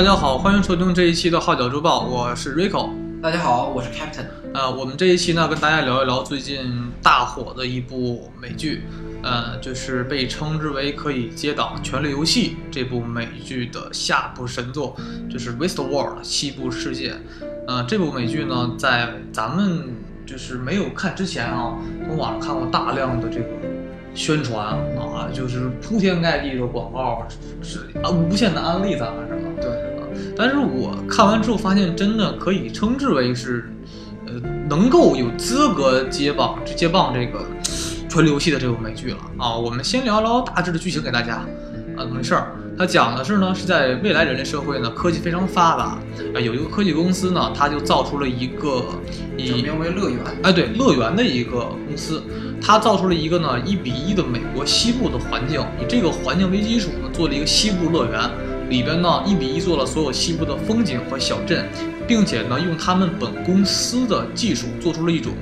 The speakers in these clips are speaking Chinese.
大家好，欢迎收听这一期的《号角周报》，我是 Rico。大家好，我是 Captain。呃，我们这一期呢，跟大家聊一聊最近大火的一部美剧，呃，就是被称之为可以接档《权力游戏》这部美剧的下部神作，就是《Westworld》西部世界。呃，这部美剧呢，在咱们就是没有看之前啊，从网上看过大量的这个宣传啊，就是铺天盖地的广告，是啊，无限的安利咱们是吧？对，但是我看完之后发现，真的可以称之为是，呃，能够有资格接棒接棒这个《权力游戏》的这部美剧了啊。我们先聊聊大致的剧情给大家啊，怎么回事儿？它讲的是呢，是在未来人类社会呢，科技非常发达，啊，有一个科技公司呢，它就造出了一个以名为乐园。哎，对，乐园的一个公司，它造出了一个呢一比一的美国西部的环境，以这个环境为基础呢，做了一个西部乐园，里边呢一比一做了所有西部的风景和小镇，并且呢用他们本公司的技术做出了一种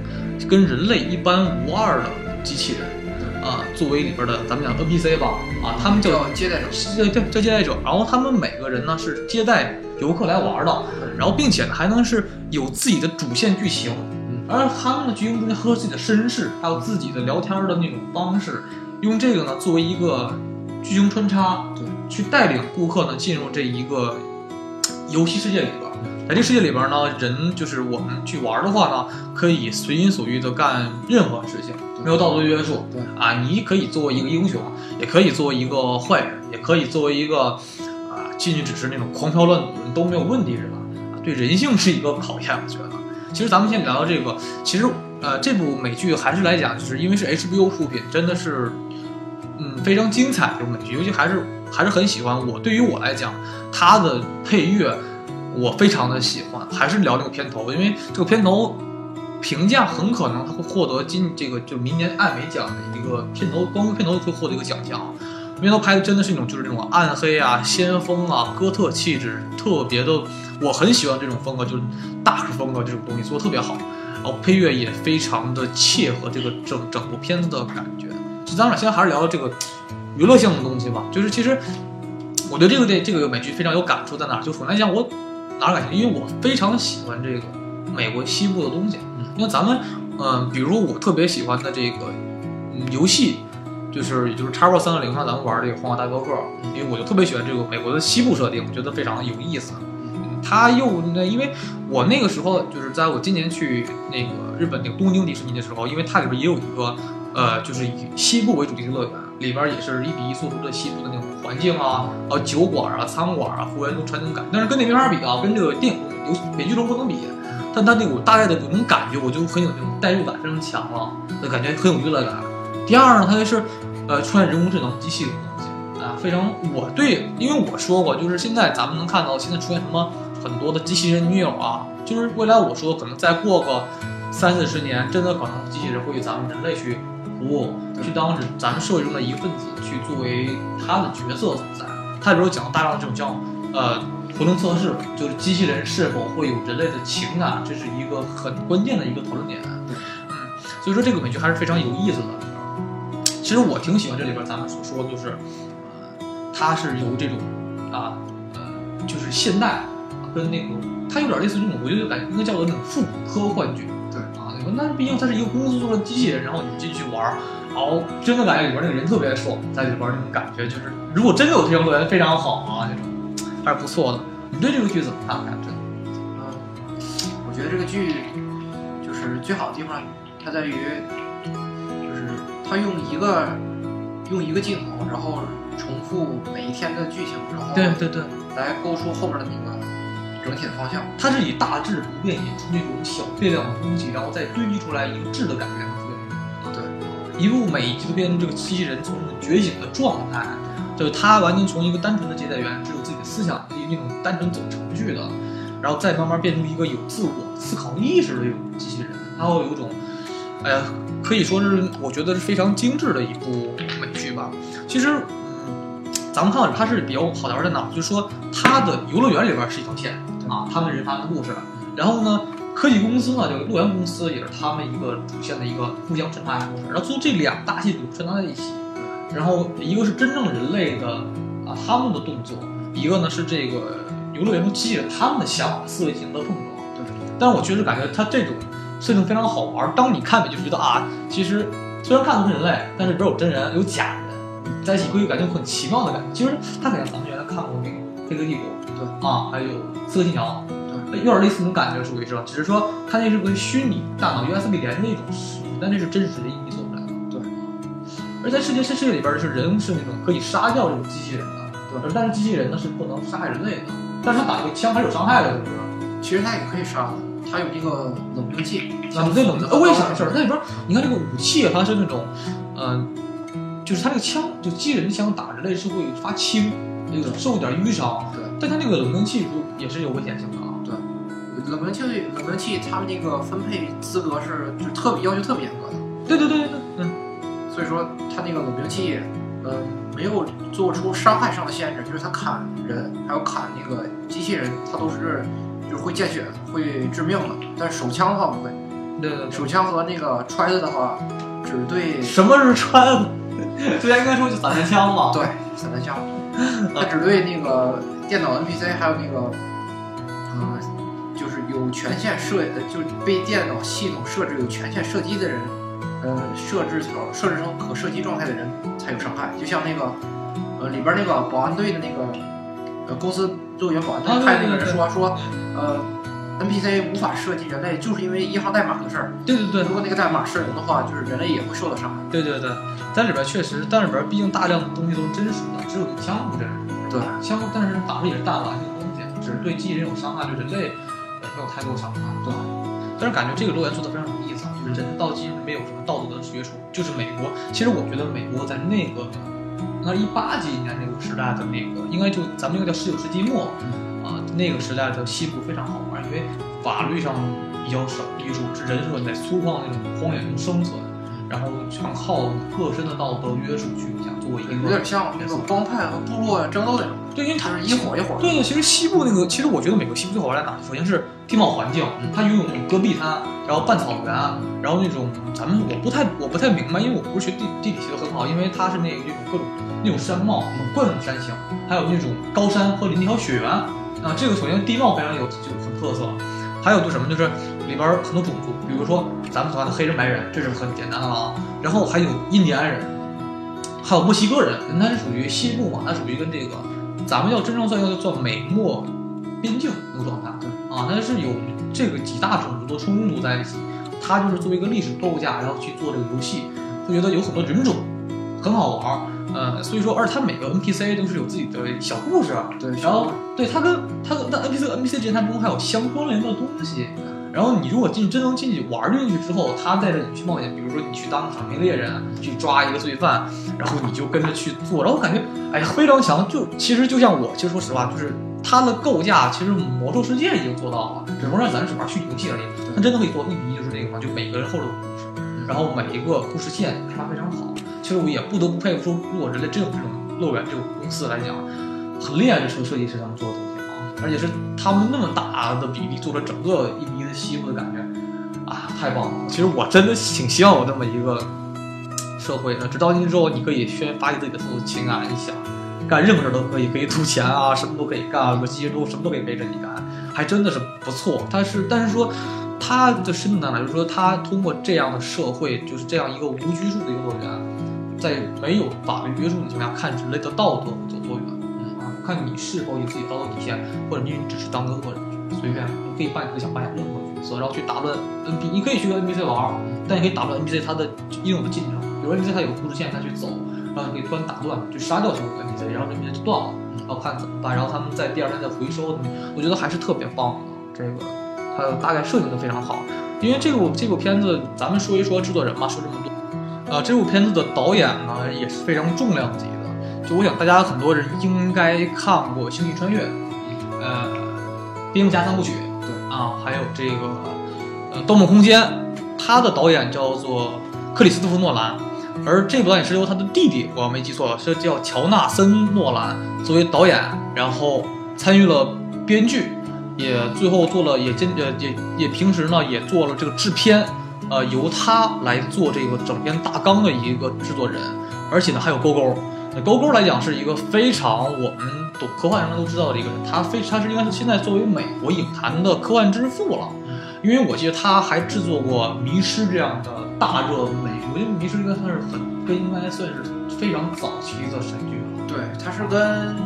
跟人类一般无二的机器人，啊，作为里边的咱们讲 NPC 吧，啊，他们叫叫接待者。对对叫接待者，然后他们每个人呢是接待游客来玩的，然后并且呢还能是有自己的主线剧情，嗯而他们的剧情中间和自己的身世，还有自己的聊天的那种方式，用这个呢作为一个剧情穿插，对，去带领顾客呢进入这一个游戏世界里边儿。在这世界里边儿呢，人就是我们去玩的话呢，可以随心所欲的干任何事情，没有道德约束。对啊，你可以作为一个英雄，也可以作为一个坏人，也可以作为一个啊进去只是那种狂飙乱赌都没有问题是吧？啊，对人性是一个考验，我觉得。其实咱们先聊聊这个，其实呃这部美剧还是来讲，就是因为是 HBO 出品，真的是嗯非常精彩这部美剧，尤其还是还是很喜欢。我对于我来讲，它的配乐我非常的喜欢，还是聊这个片头，因为这个片头评价很可能它会获得今这个就明年艾美奖的一个片头，光片头会获得一个奖项。片头拍的真的是那种就是那种暗黑啊、先锋啊、哥特气质，特别的，我很喜欢这种风格，就是大师风格这种东西做的特别好。然后配乐也非常的切合这个整整部片子的感觉。就当然，现在还是聊这个娱乐性的东西吧。就是其实我对这个电这个美剧非常有感触，在哪儿？就首先讲我哪儿感兴趣，因为我非常喜欢这个美国西部的东西。因为咱们，嗯、比如我特别喜欢的这个、嗯、游戏，就是也就是 Xbox 三六零上咱们玩这个《荒野大镖客》，因为我就特别喜欢这个美国的西部设定，我觉得非常有意思。嗯，它又那因为我那个时候就是在我今年去那个日本那个东京迪士尼的时候，因为它里边也有一个呃，就是以西部为主题的乐园，里边也是一比一做出的西部的那种环境啊，啊，酒馆啊、餐馆啊，服务员都传统感，但是跟那没法比啊，跟这个电影游美剧中不能比。但它那种大概的那种感觉，我就很有那种代入感，非常强了，那感觉很有娱乐感。第二呢，它就是呃出现人工智能机器这种东西啊，非常我对，因为我说过，就是现在咱们能看到现在出现什么很多的机器人女友啊，就是未来我说可能再过个三四十年，真的可能机器人会与咱们人类去服务，去当人咱们社会中的一份子，去作为他的角色所在。他里边有讲到大量的这种叫呃图灵测试，就是机器人是否会有人类的情感，这是一个很关键的一个讨论点。嗯，所以说这个美剧还是非常有意思的。其实我挺喜欢这里边咱们所说的，就是，呃，它是由这种啊呃，就是现代跟那个它有点类似于这种，我觉得感觉应该叫做那种复古科幻剧。那毕竟它是一个公司做的机器人，然后你进去玩儿，然后真的感觉里边那个人特别爽，在里边那种感觉就是，如果真的有这种乐园非常好啊，那种还是不错的。你对这个剧怎么看？看真的？嗯，我觉得这个剧就是最好的地方，它在于就是它用一个用一个镜头，然后重复每一天的剧情，然后对对对，来勾出后面的那个整体的方向。它是以大致不变引出那种小变量的东西，然后再堆积出来一个质的改变。对，一部每一集都变成这个机器人从觉醒的状态，就是他完全从一个单纯的接待员，只有自己的思想力那种单纯走程序的，然后再慢慢变成一个有自我思考意识的这种机器人，然后有一种，哎呀，可以说是我觉得是非常精致的一部美剧吧。其实，嗯，咱们看到它是比较好玩在哪儿？就是说它的游乐园里边是一条线啊，他们人发生的故事，然后呢。科技公司呢，这个乐园公司也是他们一个主线的一个互相穿插的故事，然后最后这两大系统穿插在一起，然后一个是真正人类的啊他们的动作，一个呢是这个游乐园中机器人他们的想法思维进行了碰撞。对，但是我确实感觉它这种设定非常好玩。当你看，你就觉得啊，其实虽然看的是人类，但是里边有真人，有假人，在一起会有感觉很奇妙的感觉。其实它很像咱们原来看过那个《黑客帝国》，对啊，还有《刺客信条》，对，有点类似那种感觉，属于是吧？只是说它那是个虚拟大脑 USB 连的一种但那是真实的意义做出来的。对，而在世界世界里边，是人是那种可以杀掉这种机器人的，对而但是机器人呢是不能杀害人类的，但是他打这个枪还是有伤害的，是不是？其实他也可以杀的，它有那个冷兵器，啊，对冷呃，我也想这事儿。那里边你看这个武器，它是那种，嗯、就是它这个枪，就机器人的枪打人类是会发青，那个受一点淤伤，对但它那个冷兵器不也是有危险性的啊？对，冷兵器冷兵器他们那个分配资格是就特别要求特别严格的，对对对对对，嗯，所以说它那个冷兵器，呃，没有做出伤害上的限制，就是它砍人还有砍那个机器人，它都是就是会见血，会致命的。但是手枪的话不会，对对对。手枪和那个揣子的话，只对什么是穿？之前应该说就散弹枪嘛。对散弹枪，它只对那个电脑 NPC 还有那个，呃，就是有权限设，呃就是被电脑系统设置有权限射击的人，呃，设置成设置成可射击状态的人才有伤害。就像那个，呃，里边那个保安队的那个，呃，公司乐园保安队派那个人说说，呃，NPC 无法射击人类，就是因为一行代码的事儿。对对对如果那个代码是零的话，就是人类也会受到伤害。对对对，在里边确实，但里边毕竟大量的东西都是真实的，只有一枪不真实。对枪，但是打出也是弹丸性东西，只是对机器人有伤害，对人类呃没有太多伤害。对。但是感觉这个乐园做的非常有意思，啊，就是人到机器人没有什么道德的约束，就是美国。其实我觉得美国在那个，那一八几年那个时代的那个，应该就咱们应该叫十九世纪末，啊、那个时代的西部非常好玩，因为法律上比较少约束，是人是在粗犷那种荒野中生存，然后全靠自身的道德约束去想做一个有点像那种帮派和部落争斗那种，对，因为它是一伙一伙。对对，其实西部那个，其实我觉得美国西部最好玩在哪？首先是地貌环境，它拥有那种戈壁滩，然后半草原，然后那种咱们我不太我不太明白，因为我不是学地地理学的很好，因为它是那个那种各种那种山貌，很冠种山形，还有那种高山和林条雪原啊，这个首先地貌非常有就很特色，还有就什么，就是里边儿很多种族，比如说咱们所谓的黑人、白人，这是很简单的了啊，然后还有印第安人，还有墨西哥人，它是属于西部嘛，它属于跟这个咱们要真正算要做美墨边境那个状态，对。啊，那是有这个几大种族都冲突在一起，它就是作为一个历史构架，然后去做这个游戏，会觉得有很多人种，很好玩儿，呃，所以说，而且它每个 NPC 都是有自己的小故事，对，然后对它跟它跟那 NPC 和 NPC 之间它中还有相关联的东西。然后你如果进真能进去玩进去之后，他带着你去冒险，比如说你去当赏金猎人，去抓一个罪犯，然后你就跟着去做，然后我感觉哎呀非常强。就其实就像我，其实说实话，就是它的构架，其实魔兽世界已经做到了，只不过咱只玩虚拟游戏而已。它真的可以做一比一，就是那个嘛，就每个人后头有故事，然后每一个故事线开发非常好。其实我也不得不佩服说，如果人类真有这种乐园这种公司来讲，很厉害的设设计师他们做的东西啊，而且是他们那么大的比例做了整个一比的西部的感觉啊，太棒了！其实我真的挺希望有这么一个社会的，直到今之后，你可以宣发泄自己的所有情感，你想干任何事都可以，可以图钱啊，什么都可以干，个机器人都什么都可以背着你干，还真的是不错。但是，但是说。他的深度在哪？就是说，他通过这样的社会，就是这样一个无拘束的一个乐园，在没有法律约束的情况下，看人类的道德走多远。看你是否有自己道德底线，或者你只是当个恶人，随便，你可以扮你想扮演任何角色，然后去打乱 NP，你可以去跟 NPC 玩，但你可以打乱 NPC 它的应有的进程。比如 NPC 它有故事线，它去走，然后你可以突然打断，就杀掉这个 NPC，然后 NPC 就断了，然后看怎么办，然后他们在第二天再回收。我觉得还是特别棒的，这个它大概设计的非常好。因为这部这部片子，咱们说一说制作人嘛，说这么多，呃，这部片子的导演呢也是非常重量级的。就我想大家很多人应该看过《星际穿越》，呃，《蝙蝠侠三部曲》，对。啊，还有这个呃《盗梦空间》，他的导演叫做克里斯托弗·诺兰，而这部导演是由他的弟弟，我要没记错是叫乔纳森·诺兰作为导演，然后参与了编剧。也最后做了，也兼呃也也平时呢也做了这个制片，呃由他来做这个整篇大纲的一个制作人，而且呢还有勾勾，那勾勾来讲是一个非常我们懂科幻人都知道的一个人，他非他是应该是现在作为美国影坛的科幻之父了，因为我记得他还制作过《迷失》这样的大热美剧，我觉得《迷失》应该算是很跟应该算是非常早期的神剧了。对，他是跟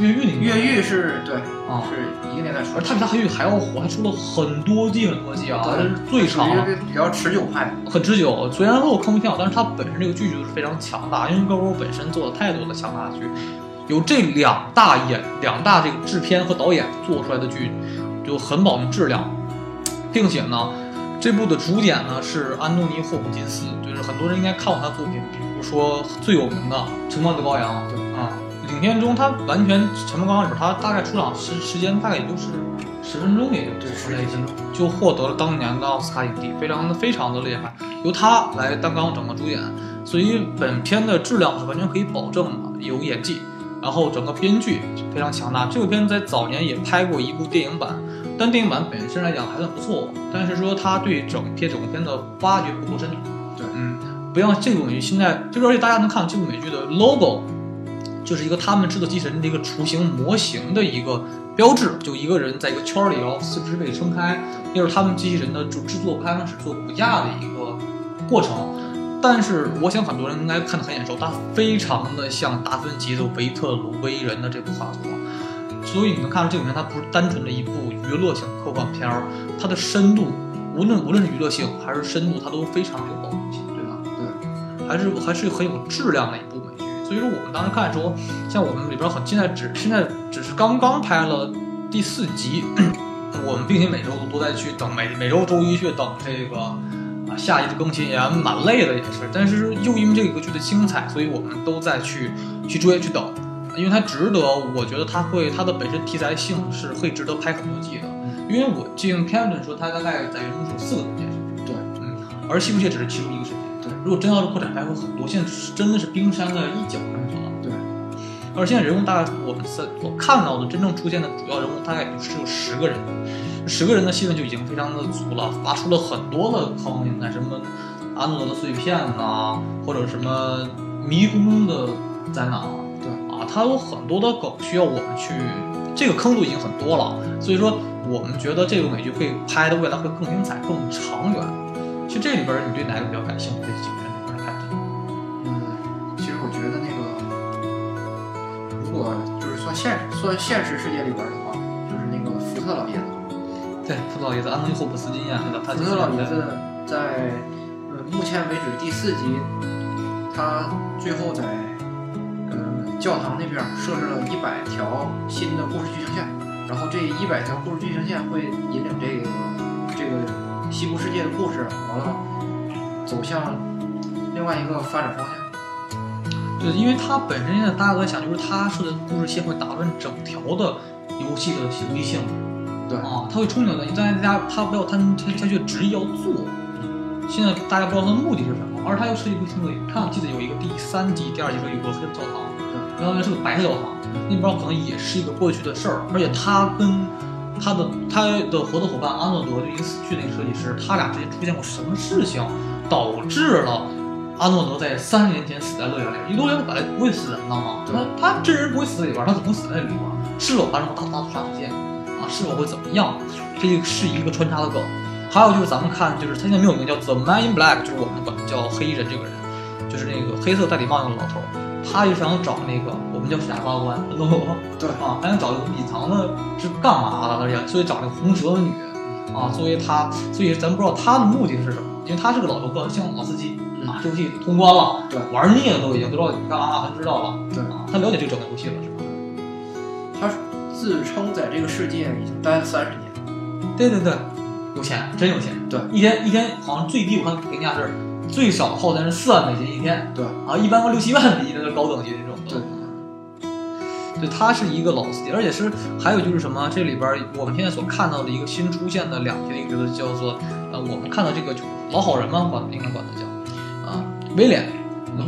越狱那个越狱是对啊是一个年代出的，而他比他越狱还要火，他出了很多季很多季啊，对这是最长比较持久派。很持久。虽然说我看不挺好，但是他本身这个剧就是非常强大，因为高沟本身做了太多的强大的剧，有这两大演两大这个制片和导演做出来的剧，就很保证质量，并且呢，这部的主演呢是安东尼·霍普金斯，就是很多人应该看过他作品，比如说最有名的《沉默的羔羊》，对啊，影片中他完全《沉默羔羊》里边他大概出场时时间大概也就是十分钟，也就对十来分钟，就获得了当年的奥斯卡影帝，非常的非常的厉害，由他来担纲整个主演，所以本片的质量是完全可以保证的，有演技，然后整个编剧非常强大。这个片在早年也拍过一部电影版，但电影版本身来讲还算不错，但是说它对整片整个片的挖掘不够深。对嗯，不像这部美剧现在，就是而且大家能看这部美剧的 logo，就是一个他们制作机器人的一个雏形模型的一个标志，就一个人在一个圈儿里，然后四肢被撑开，那是他们机器人的就制作开始做骨架的一个过程。但是我想很多人应该看得很眼熟，它非常的像达芬奇的《维特鲁威人》的这部画作，所以你能看出这个片它不是单纯的一部娱乐性科幻片儿，它的深度，无论无论是娱乐性还是深度，它都非常有保护性，对吧？对，还是还是很有质量的一部美剧。所以说我们当时看的时候，像我们里边很现在只现在只是刚刚拍了第四集，我们并且每周都在去等，每每周周一去等这个啊下一集的更新，也蛮累的也是。但是又因为这个剧的精彩，所以我们都在去去追去等，因为它值得。我觉得它会它的本身题材性是会值得拍很多季的。因为我听 Kevin 说，它大概在原著是有四个主线，对，嗯，而西部界只是其中一个事件。对，如果真要是扩展，还会很多。现在是真的是冰山的一角那么多了。对，而现在人物大概我们在我看到的真正出现的主要人物大概就只有十个人，十个人的戏份就已经非常的足了，挖出了很多的坑，应该什么安诺的碎片呐、或者什么迷宫的灾难啊，对啊，它有很多的梗需要我们去，这个坑都已经很多了，所以说我们觉得这个美剧会拍的未来会更精彩、更长远。其实这里边你对哪个比较感兴趣？这几个人里边儿看的？嗯，其实我觉得那个，如果就是算现实算现实世界里边的话，就是那个福特老爷子，对，他老爷子安东尼·霍普斯金演的，他老爷子在呃目前为止第四集，他最后在呃教堂那边设置了一百条新的故事剧情线，然后这一百条故事剧情线会引领这个这个西部世界的故事，完了走向另外一个发展方向。对，因为他本身现在大家想，就是他设的故事线会打乱整条的游戏的游戏性对啊，他会冲突的。但是大家他不要他他他却执意要做，现在大家不知道他的目的是什么，而他又设计一个新的，看我记得有一个第三集、第二集时候有个黑色教堂，对，原来是个白色教堂，那不知道可能也是一个过去的事儿，而且他跟他的他的合作伙伴安诺德就已经死去那个设计师，他俩之间出现过什么事情，导致了阿诺德在三十年前死在乐园里边。一乐园本来不会死人的嘛，对他他真人不会死在里边，他怎么会死在里边？是否发生过大大屠杀事件啊？是否会怎么样？这是一个穿插的梗。还有就是咱们看，就是他现在没有名叫 The Man in Black，就是我们管他叫黑衣人这个人，就是那个黑色戴礼帽那个老头，他就想找那个我们叫傻瓜官，懂吗？对啊，他想找一个隐藏的是干嘛的，而且所以找那个红蛇女啊，作为他，所以咱不知道他的目的是什么，因为他是个老游客，像老司机啊，这游戏通关了，对玩腻了都已经，都知道你干嘛，他知道了，对啊，他了解这个整个游戏了是吧？他自称在这个世界已经待了三十年。对对对，有钱，真有钱，对。一天一天好像最低我看评价是最少耗钱是四万美金一天，对。啊，一般个六七万美金的高等级那种的，对，对，他是一个老司机，而且是还有就是什么，这里边我们现在所看到的一个新出现的两个一个角色叫做呃，我们看到这个就老好人嘛，管应该管他叫。啊威廉，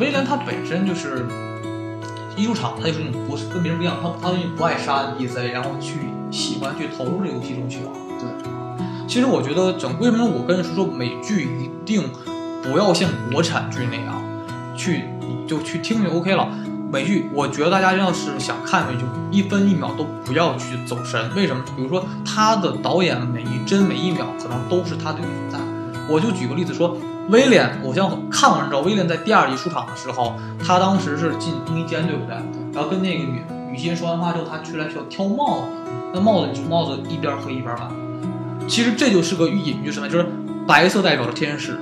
威廉他本身就是一入场他就是那种不是跟别人不一样，他他不爱杀 NPC，然后去喜欢去投入这个游戏中去玩。对，其实我觉得整为什么我跟人说说美剧一定不要像国产剧那样去你就去听就 OK 了。美剧，我觉得大家要是想看美剧，一分一秒都不要去走神。为什么？比如说他的导演每一帧每一秒可能都是他的存在。我就举个例子说，威廉，我像看完之后，威廉在第二集出场的时候，他当时是进更衣间，对不对？然后跟那个女女星说完话之后，他去来去挑帽子，那帽子帽子一边黑一边白。其实这就是个隐喻，什么？就是白色代表着天使，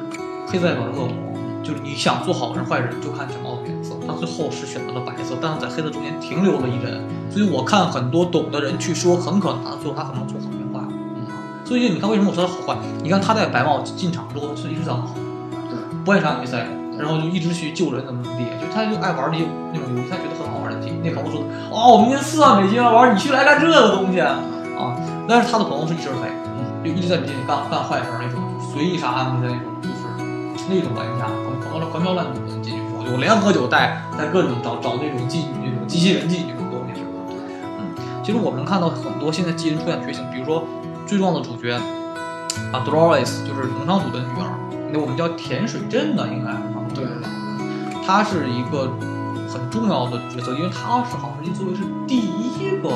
黑色代表着恶魔。就是你想做好人坏人，就看选帽子颜色。他最后是选择了白色，但是在黑色中间停留了一人。所以我看很多懂的人去说，很可能最后他可能做好变坏。嗯，所以你看为什么我说他好坏？你看他戴白帽进场之后是一直在好，对，不爱场比赛，然后就一直去救人怎么怎么地，就他就爱玩那些那种游戏，他觉得很好玩的。那朋友说，哦，我明天四万美金要玩，你去来干这个东西啊？但是他的朋友是一身黑，就一直在里面干干坏事那种，随意杀他们的那种，就是那种玩家，狂狂狂飙乱舞的进去说，就连喝酒带带各种找找那种妓女那种机器人妓女的东西？嗯，其实我们能看到很多现在机器人出现觉醒，比如说最重要的主角啊，Dolores 就是农场主的女儿，那我们叫甜水镇的应该是农场主对吧？她是一个很重要的角色，因为他是好像作为是第一个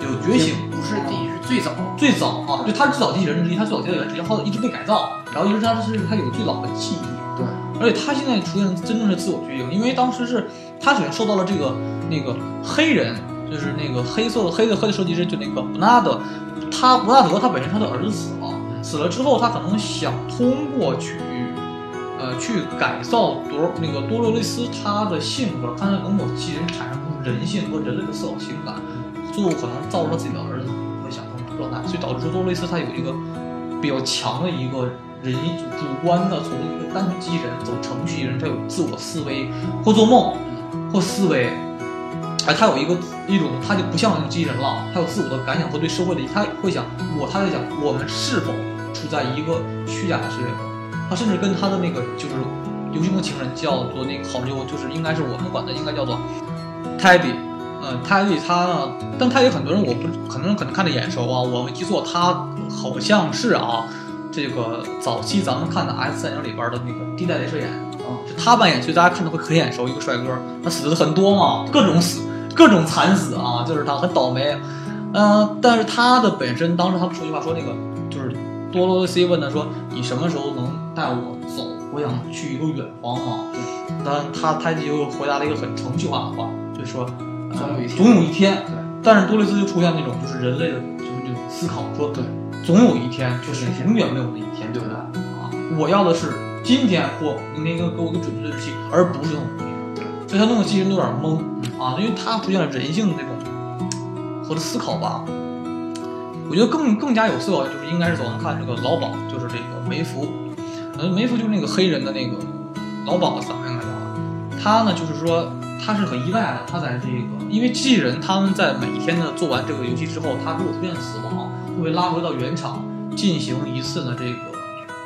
有觉醒，不是第一，是最早。最早啊，就他是最早机器人之一，他最早机器人之一，然后一直被改造，然后一直他是他有最早的记忆，对，而且他现在出现真正的自我觉醒，因为当时是他首先受到了这个那个黑人，就是那个黑色的黑的黑的设计师，就那个布纳德，他布纳德他本身他的儿子死了，之后他可能想通过去。呃，去改造多那个多洛雷斯他的性格，看他能否机器人产生出人性和人类的思考情感，最后可能造成自己的儿子会想通状态，所以导致多洛雷斯他有一个比较强的一个人主观的从一个单纯机器人走程序人，他有自我思维或做梦或思维，哎，他有一个一种他就不像机器人了，他有自我的感想和对社会的，他会想我他在想我们是否处在一个虚假的世界中。他甚至跟他的那个就是游戏中的情人叫做那个好友，就是应该是我们管的应该叫做 Teddy，嗯，Teddy 他呢，但他有很多人我不很多人可能看着眼熟啊，我没记错，他好像是啊，这个早期咱们看的 S 三零里边的那个第一代镭射眼啊，是他扮演，所以大家看着会很眼熟，一个帅哥，他死的很多嘛，各种死，各种惨死啊，就是他很倒霉，嗯，但是他的本身当时他们说句话说那个就是多罗西问他说你什么时候能带我走？我想去一个远方嘛。但他他就回答了一个很程序化的话，就说总有一天总有一天。对但是多雷斯就出现那种就是人类的就是这种思考，说对，总有一天就是永远没有那一天，对不对？啊，我要的是今天或明天给我给我一个准确的日期，而不是用明天。所以他弄得机器人都有点懵啊，因为他出现了人性的这种和的思考吧。我觉得更更加有色，就是应该是咱们看这个老鸨，就是这个梅福，呃，梅福就是那个黑人的那个老鸨嗓音来着，他呢就是说他是很意外的，他在这个因为机器人他们在每一天呢做完这个游戏之后，他如果出现死亡，会被拉回到原厂进行一次呢这个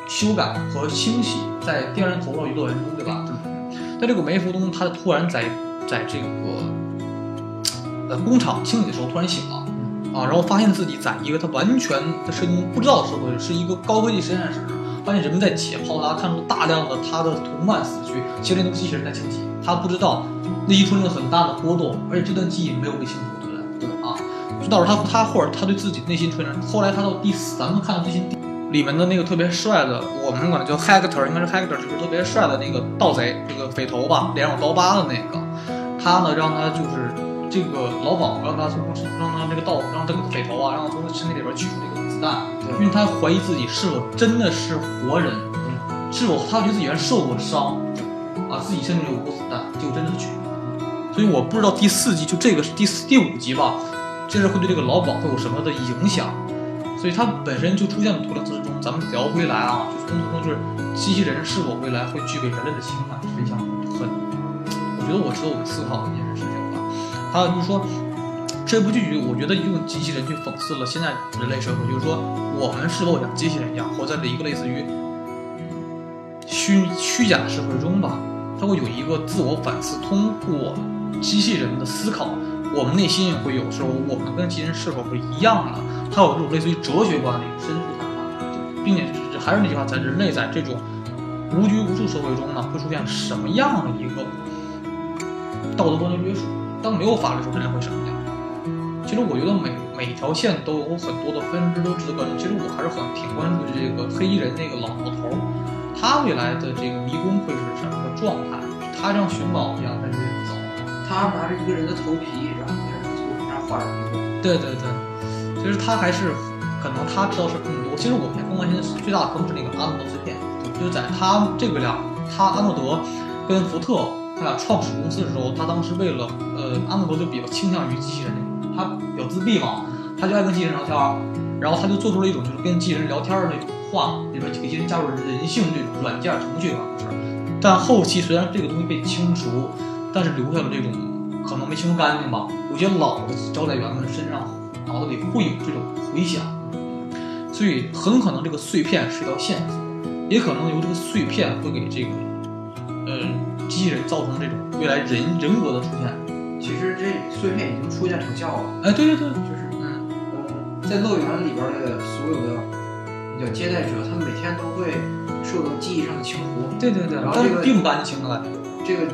修改和清洗，在第二人头脑娱乐园中，对吧？在这个梅福中，他突然在在这个呃工厂清理的时候突然醒了。啊，然后发现自己在一个他完全的设定不知道的社会，是一个高科技实验室，发现人们在解剖他，看到大量的他的同伴死去，其实那个机器人在清洗，他不知道那一出现很大的波动，而且这段记忆没有被清除，对不对？对啊，就导致他他或者他对自己内心出现，后来他到第四，咱们看到最新里面的那个特别帅的，我们管他叫 Hector，应该是 Hector，就是特别帅的那个盗贼，这个匪头吧，脸上有刀疤的那个，他呢让他就是。这个老鸨让他从让他这个道让这个匪头啊，让他从他身体里边取出这个子弹，因为他怀疑自己是否真的是活人，是否他觉得自己原来受过伤，啊，自己身体里有过子弹，结果真的是取了。所以我不知道第四集就这个是第四第五集吧，这是会对这个老鸨会有什么的影响？所以它本身就出现了图灵之中。咱们聊回来啊，就是从中就是机器人是否未来会具备人类的情感，是非常很，我觉得我值得我们思考的一件事情吧。还有就是说，这部剧我觉得用机器人去讽刺了现在人类社会，就是说我们是否像机器人一样活在了一个类似于虚虚假社会中吧？它会有一个自我反思，通过机器人的思考，我们内心会有时候我们跟机器人是否是一样的？它有这种类似于哲学观的一个深度谈话，并且还是那句话，在人类在这种无拘无束社会中呢，会出现什么样的一个？道德观的约束。当没有法律的时候，人类会什么？其实我觉得每每条线都有很多的分支都值得关注。其实我还是很挺关注这个黑衣人那个老头儿，他未来的这个迷宫会是什么状态？他像寻宝一样在这里走。他拿着一个人的头皮，然后在这个头皮上画着一个。对对对，其实他还是可能他知道是更多。其实我现在更关心的最大的坑是那个阿诺德碎片，就在他这个俩，他阿诺德跟福特他俩创始公司的时候，他当时为了呃阿诺德就比较倾向于机器人，他比较自闭嘛，他就爱跟机器人聊天，然后他就做出了一种就是跟机器人聊天儿的那种话，里边给机器人加入人性这种软件程序嘛，不是。但后期虽然这个东西被清除，但是留下了这种可能没清除干净吧，有些老的招待员们身上脑子里会有这种回响，所以很可能这个碎片是一条线索，也可能由这个碎片会给这个呃机器人造成这种未来人人格的出现。其实这碎片已经出现成效了，哎，对对对，就是嗯，呃，在乐园里边的所有的叫接待者，他们每天都会受到记忆上的清除。对对对然，后这个并不干净的感觉。这个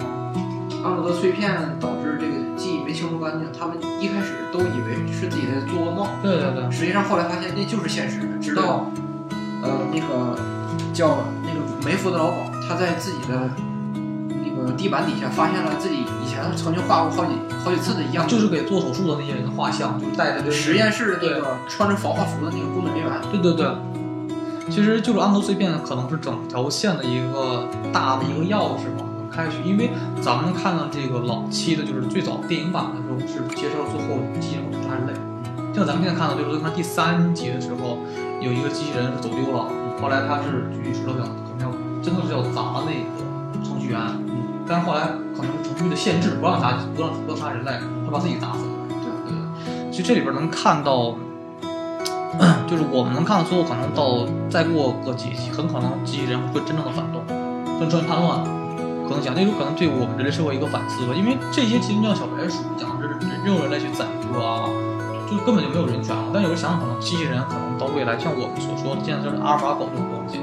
阿诺德碎片导致这个记忆没清除干净，他们一开始都以为是自己在做噩梦，对对对，实际上后来发现那就是现实。直到呃那个叫那个梅福的老鸨，他在自己的那个地板底下发现了自己以前曾经画过好几好几次的一样，就是给做手术的那些人的画像，就是带着这个实验室的那个穿着防化服的那个工作人员。对对对，其实就是安德碎片可能是整条线的一个大的一个钥匙吧，开启。因为咱们看到这个老期的，就是最早电影版的时候是介绍最后机器人屠杀人类，像咱们现在看到就是看第三集的时候，有一个机器人是走丢了，后来他是举石头想可能要真的是要砸那个程序员，但是后来可能是程序的限制，不让砸不让不让杀人类，他把自己砸死了。对对对，其实这里边能看到。就是我们能看到最后，可能到再过个几期，很可能机器人会真正的反动，真正叛乱，可能讲那种可能对我们人类社会一个反思吧。因为这些其实像小白鼠讲的是用人类去宰割啊，就根本就没有人权了。但有时想想，可能机器人可能到未来，像我们所说的，现在就是阿尔法狗这种东西，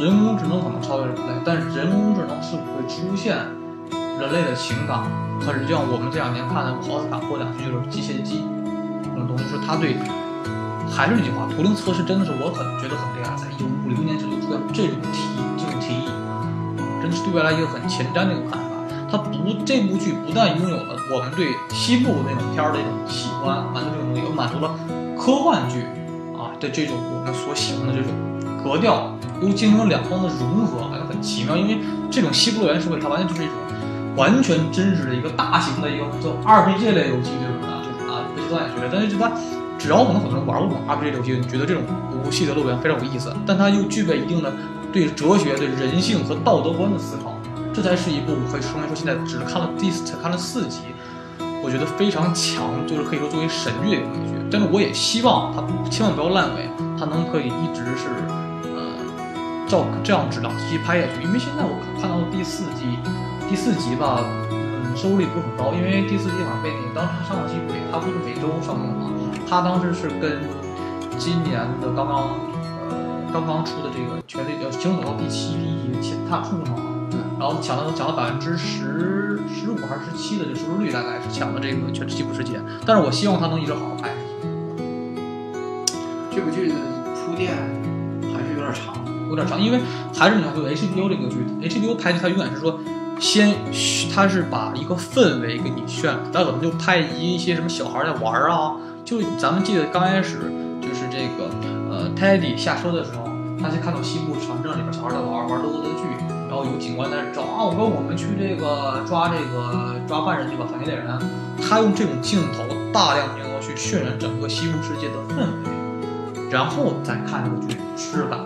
人工智能可能超越人类，但是人工智能是否会出现人类的情感？可是就像我们这两年看的奥斯卡获奖剧就是《机械姬》这种东西，是它对。还是那句话，图灵测试真的是我很觉得很厉害，在一九五零年时就出现这种提这种提议，真的是对未来一个很前瞻的一个看法。它不这部剧不但拥有了我们对西部那种片儿的一种喜欢，满足这种东西，又满足了科幻剧啊的这种我们所喜欢的这种格调，又进行了两方的融合，感觉很奇妙。因为这种西部乐园社会，它完全就是一种完全真实的一个大型的一个叫 RPG 类游戏这种的，就是啊，不知道也觉得，但是就它。只要可能很多人玩过这种 RPG 游戏，你觉得这种游戏的乐园非常有意思，但它又具备一定的对哲学、对人性和道德观的思考，这才是一部可以说明说现在只看了第才看了四集，我觉得非常强，就是可以说作为神剧的一个剧。但是我也希望它千万不要烂尾，它能可以一直是照这样质量继续拍下去。因为现在我看到的第四季，第四集吧，嗯，收视率不是很高，因为第四季好像被那个当时它上档期北，它不是每周上映吗？他当时是跟今年的刚刚呃刚刚出的这个《权力》呃《行走到第七集，他冲上了，对，然后抢了抢了百分之十十五还是十七的这收视率，大概是抢了这个《全职吉普世界》，但是我希望他能一直好好拍。这部剧的铺垫还是有点长，有点长，因为还是你要说 HBO 这个剧，HBO 拍剧它永远是说先，它是把一个氛围给你渲染，它可能就拍一些什么小孩在玩啊。就咱们记得刚开始就是这个呃 Teddy 下车的时候，他就看到西部城镇里边小孩在玩玩乐乐剧，然后有警官在那找啊，我跟我们去这个抓这个抓犯人去吧，反劫猎人。他用这种镜头大量镜头去渲染整个西部世界的氛围，然后再看这个剧质感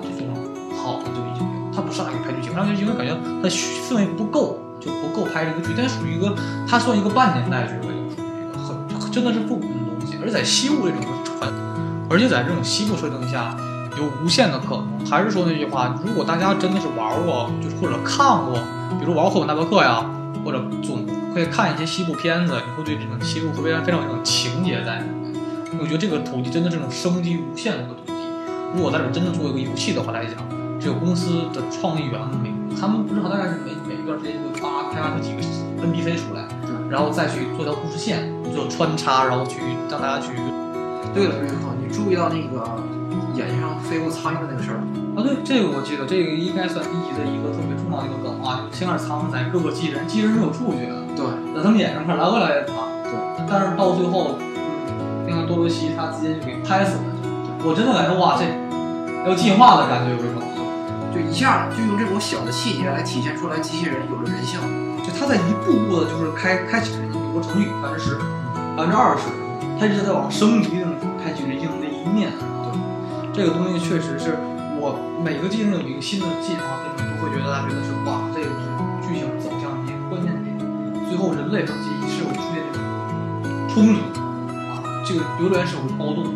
好的就已经有。他不上来就拍剧情，上来就因为感觉他氛围不够，就不够拍这个剧。但属于一个，它算一个半年代剧了，就属于一个很真的是复古的东西。而在西部这种传，而且在这种西部设定下，有无限的可能。还是说那句话，如果大家真的是玩过，就是或者看过，比如玩过《霍本纳伯克》呀，或者总会看一些西部片子，你会对这种西部会非常非常有这种情节在里面。我觉得这个土地真的是这种生机无限的一个土地。如果在这真的做一个游戏的话来讲，这个公司的创意员每他们不是大概是每每一段时间就会发开发出几个 NPC 出来，然后再去做条故事线，做穿插，然后去让大家去对了，瑞克，你注意到那个眼睛上飞过苍蝇的那个事儿吗？啊，对，这个我记得，这个应该算第一的一个特别重要的一个梗啊，就是先开始苍蝇在各个机器人，机器人是有触觉的，对，在他们眼上开始来回来对，但是到最后，那个多罗西他直接就给拍死了，我真的感觉哇，这要进化的感觉有一种。就一下就用这种小的细节来体现出来机器人有了人性。就他在一步步的，就是开开启人性，比如说程序百分之十、百分之二十，他一直在往升级的开启人性的那一面。对，这个东西确实是我每个技能有一个新的进化，你都会觉得他觉得是哇，这个是剧情走向一个关键点。最后人类和机器是否出现这种冲突啊？这个游乐园是否暴动？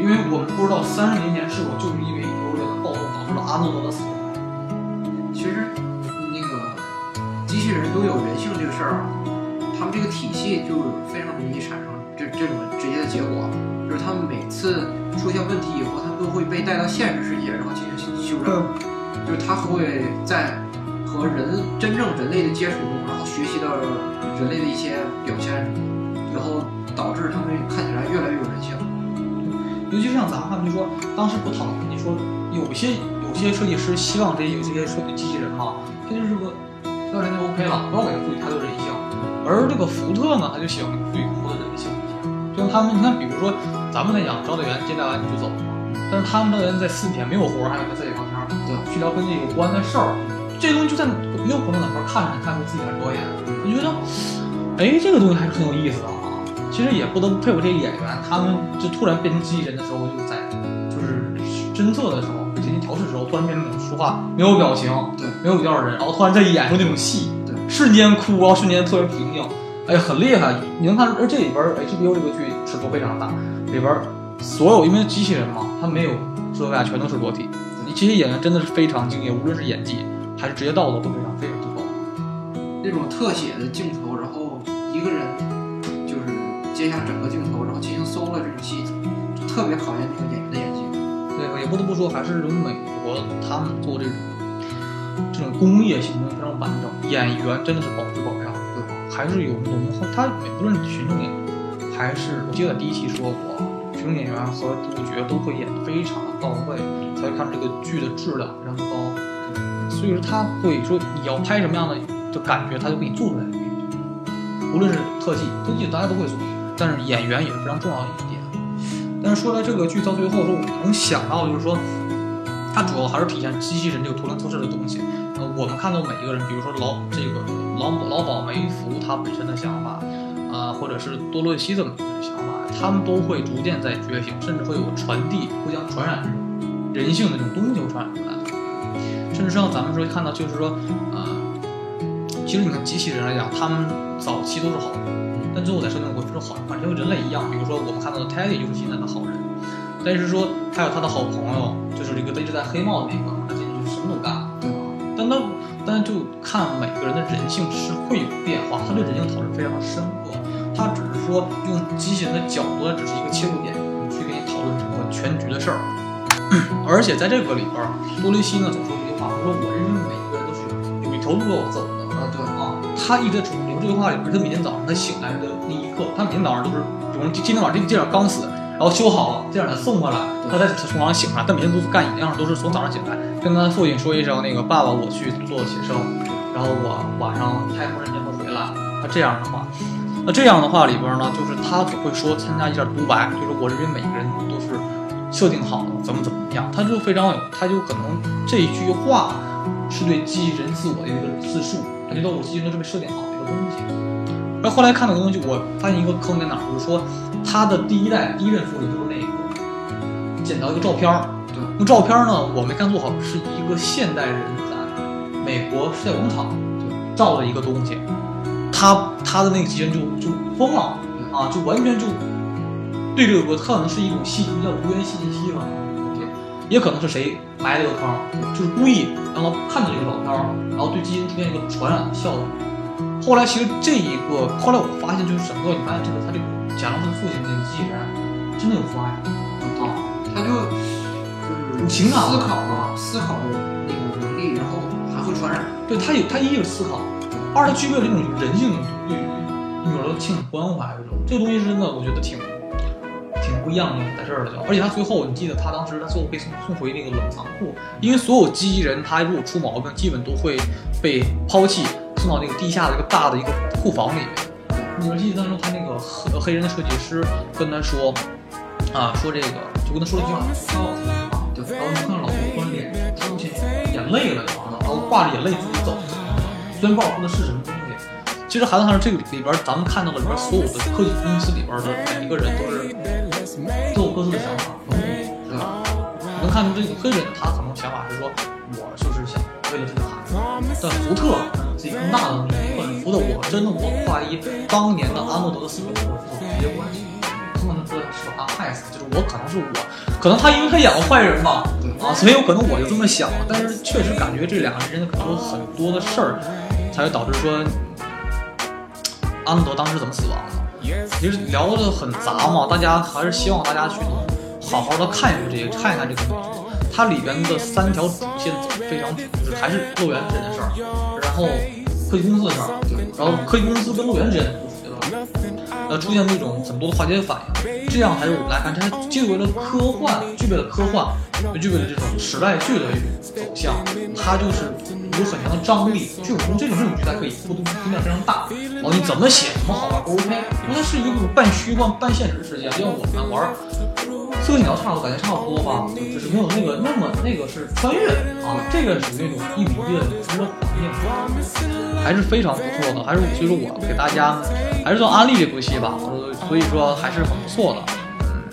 因为我们不知道三十年前是否就是因为游乐园的暴动导致了阿诺德的死亡。器人都有人性这个事儿啊，他们这个体系就非常容易产生这这种直接的结果，就是他们每次出现问题以后，他们都会被带到现实世界，然后进行修正。就是他会在和人真正人类的接触中，然后学习到人类的一些表现什么，然后导致他们看起来越来越有人性。尤其是像咱们，就说当时不讨论，你说有些有些设计师希望这些有这些设计机器人哈，他就是个教练就 OK 了，不要给他赋予太多人性。而这个福特呢，他就喜欢给赋予更多的人性一些。就像他们，你看，比如说咱们在讲招待员接待完你就走了，但是他们招待员在四天没有活儿，还有跟自己聊天，对，去聊跟自己有关的事儿，这东西就在没有朋友哪块看着你，看出自己在表演，我觉得，哎，这个东西还是很有意思的啊。其实也不得不佩服这些演员，他们就突然变成机器人的时候，就在就是侦测的时候，进行调试的时候，突然变成那种说话没有表情，对，没有语调的人，然后突然在演出那种戏，对，瞬间哭，然后瞬间特别平静，哎，很厉害。你能看，而这里边 HBO 这个剧尺度非常大，里边所有因为机器人嘛，它没有遮盖，全都是裸体。你这些演员真的是非常敬业，无论是演技还是职业道德都非常非常之高。那种特写的镜头，然后一个人就是接下整个镜头，然后进行 solo 这种戏，就特别考验那个演员不得不说，还是这种美国他们做这种这种工业性东西非常完整，演员真的是保质保量，对吧？还是有浓厚。他不论群众演员，还是我记得第一期说过，群众演员和主角都会演得非常的到位，才看这个剧的质量非常高。所以说他会说你要拍什么样的的感觉，他就给你做出来。无论是特技，特技大家都会做，但是演员也是非常重要的。但是说到这个剧到最后，说我能想到就是说，它主要还是体现机器人这个图灵测试的东西。呃，我们看到每一个人，比如说老这个老老鸨梅福他本身的想法，啊、或者是多洛西的想法，他们都会逐渐在觉醒，甚至会有传递、互相传染人性的这种东西会传染出来。甚至像咱们说看到，就是说，呃，其实你看机器人来讲，他们早期都是好人，但最后在设定会变成好人，反正人类一样。比如说我们看到的 Teddy 就是现在的好人，但是说还有他的好朋友，就是这个一直戴黑帽的那个，他进去就什么都干，对吧？但他但就看每个人的人性是会有变化，他对人性讨论非常深刻，他只是说用机器人的角度，只是一个切入点，去给你讨论整个全局的事儿。而且在这个里边，多雷西呢总说一句话，他说我认为每一个人都是有一条路要走。他一直在重复这句话里边。他每天早上他醒来的那一刻，他每天早上都是，比如今天晚上这个店长刚死，然后修好了，店长他送回来，他才从床上醒来。他每天都是干一样，都是从早上醒来，跟他父亲说一声那个爸爸，我去做写生，然后我晚上太空人间会回来。他这样的话，那这样的话里边呢，就是他总会说参加一下独白，就是我认为每个人都是设定好的怎么怎么样，他就非常有，他就可能这一句话是对机器人自我的一个自述。他觉得我机器人都是被设定好的一个东西。然后后来看到个东西，我发现一个坑在哪儿，就是说他的第一代第一任副理就是那个捡到一个照片儿，对，那照片儿呢我没看做好，是一个现代人在美国时代广场照的一个东西，他他的那个机器人就就疯了啊，就完全就对这个可能是一种信息叫无源信息吧，也可能是谁埋了个坑，就是故意让他看到这个老片儿，然后对基因出现一个传染的效应。后来其实这一个，后来我发现就是整个你发现这个他这个贾樟柯父亲这个机器人真的有父爱啊，他就就是有情感思考啊，思考的那个能力，然后还会传染。对他有他一是思考，二他具备了这种人性对于女儿的情感关怀这种，这个东西是真的，我觉得挺挺不一样的，在这儿了就，而且他最后你记得他当时他最后被送送回那个冷藏库，因为所有机器人他如果出毛病，基本都会被抛弃，送到那个地下的一个大的一个库房里面。你们记得当时他那个黑黑人的设计师跟他说啊，说这个就跟他说了一句话，他啊，对，然后你看老头突然脸出现眼泪了，然后挂着眼泪自己走，虽然不知道说的是什么东西。其实《孩子汉这个里边，咱们看到的里边所有的科技公司里边的每一个人都是都有各自的想法和目的，对吧？能看出这个黑人他可能想法是说，我就是想为了这个孩子，但福特自己更大的目的，福特我真的我怀疑当年的阿诺德的死跟福特有直接关系，不能说是把他害死，就是我可能是我，可能他因为他演过坏人嘛，啊，所以有可能我就这么想，但是确实感觉这两个人之间可能有很多的事儿，才会导致说。阿诺德当时怎么死亡的？其实聊的很杂嘛，大家还是希望大家去好好的看一部这些，看一看这个美剧。它里边的三条主线走非常准，就是还是乐园这件事儿，然后科技公司的事儿，然后科技公司跟乐园之间，呃，出现那种很多的化学反应，这样还是我们来看，它具备了科幻，具备了科幻，又具备了这种时代剧的一种走向，它就是。有很强的张力，这种这种这种剧才可以互动空间非常大。哦，你怎么写怎么好玩，OK。因为它是一个半虚幻半现实世界，就像我们玩《刺客信条》差不多，感觉差不多吧，就是没有那个那么那个是穿越啊，这个属于那种一比一的真实环境，还是非常不错的。还是所以说我给大家还是算安利这部戏吧，所以说还是很不错的。嗯，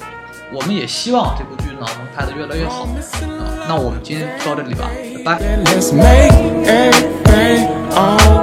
我们也希望这部剧呢能拍得越来越好。那我们今天就到这里吧，拜拜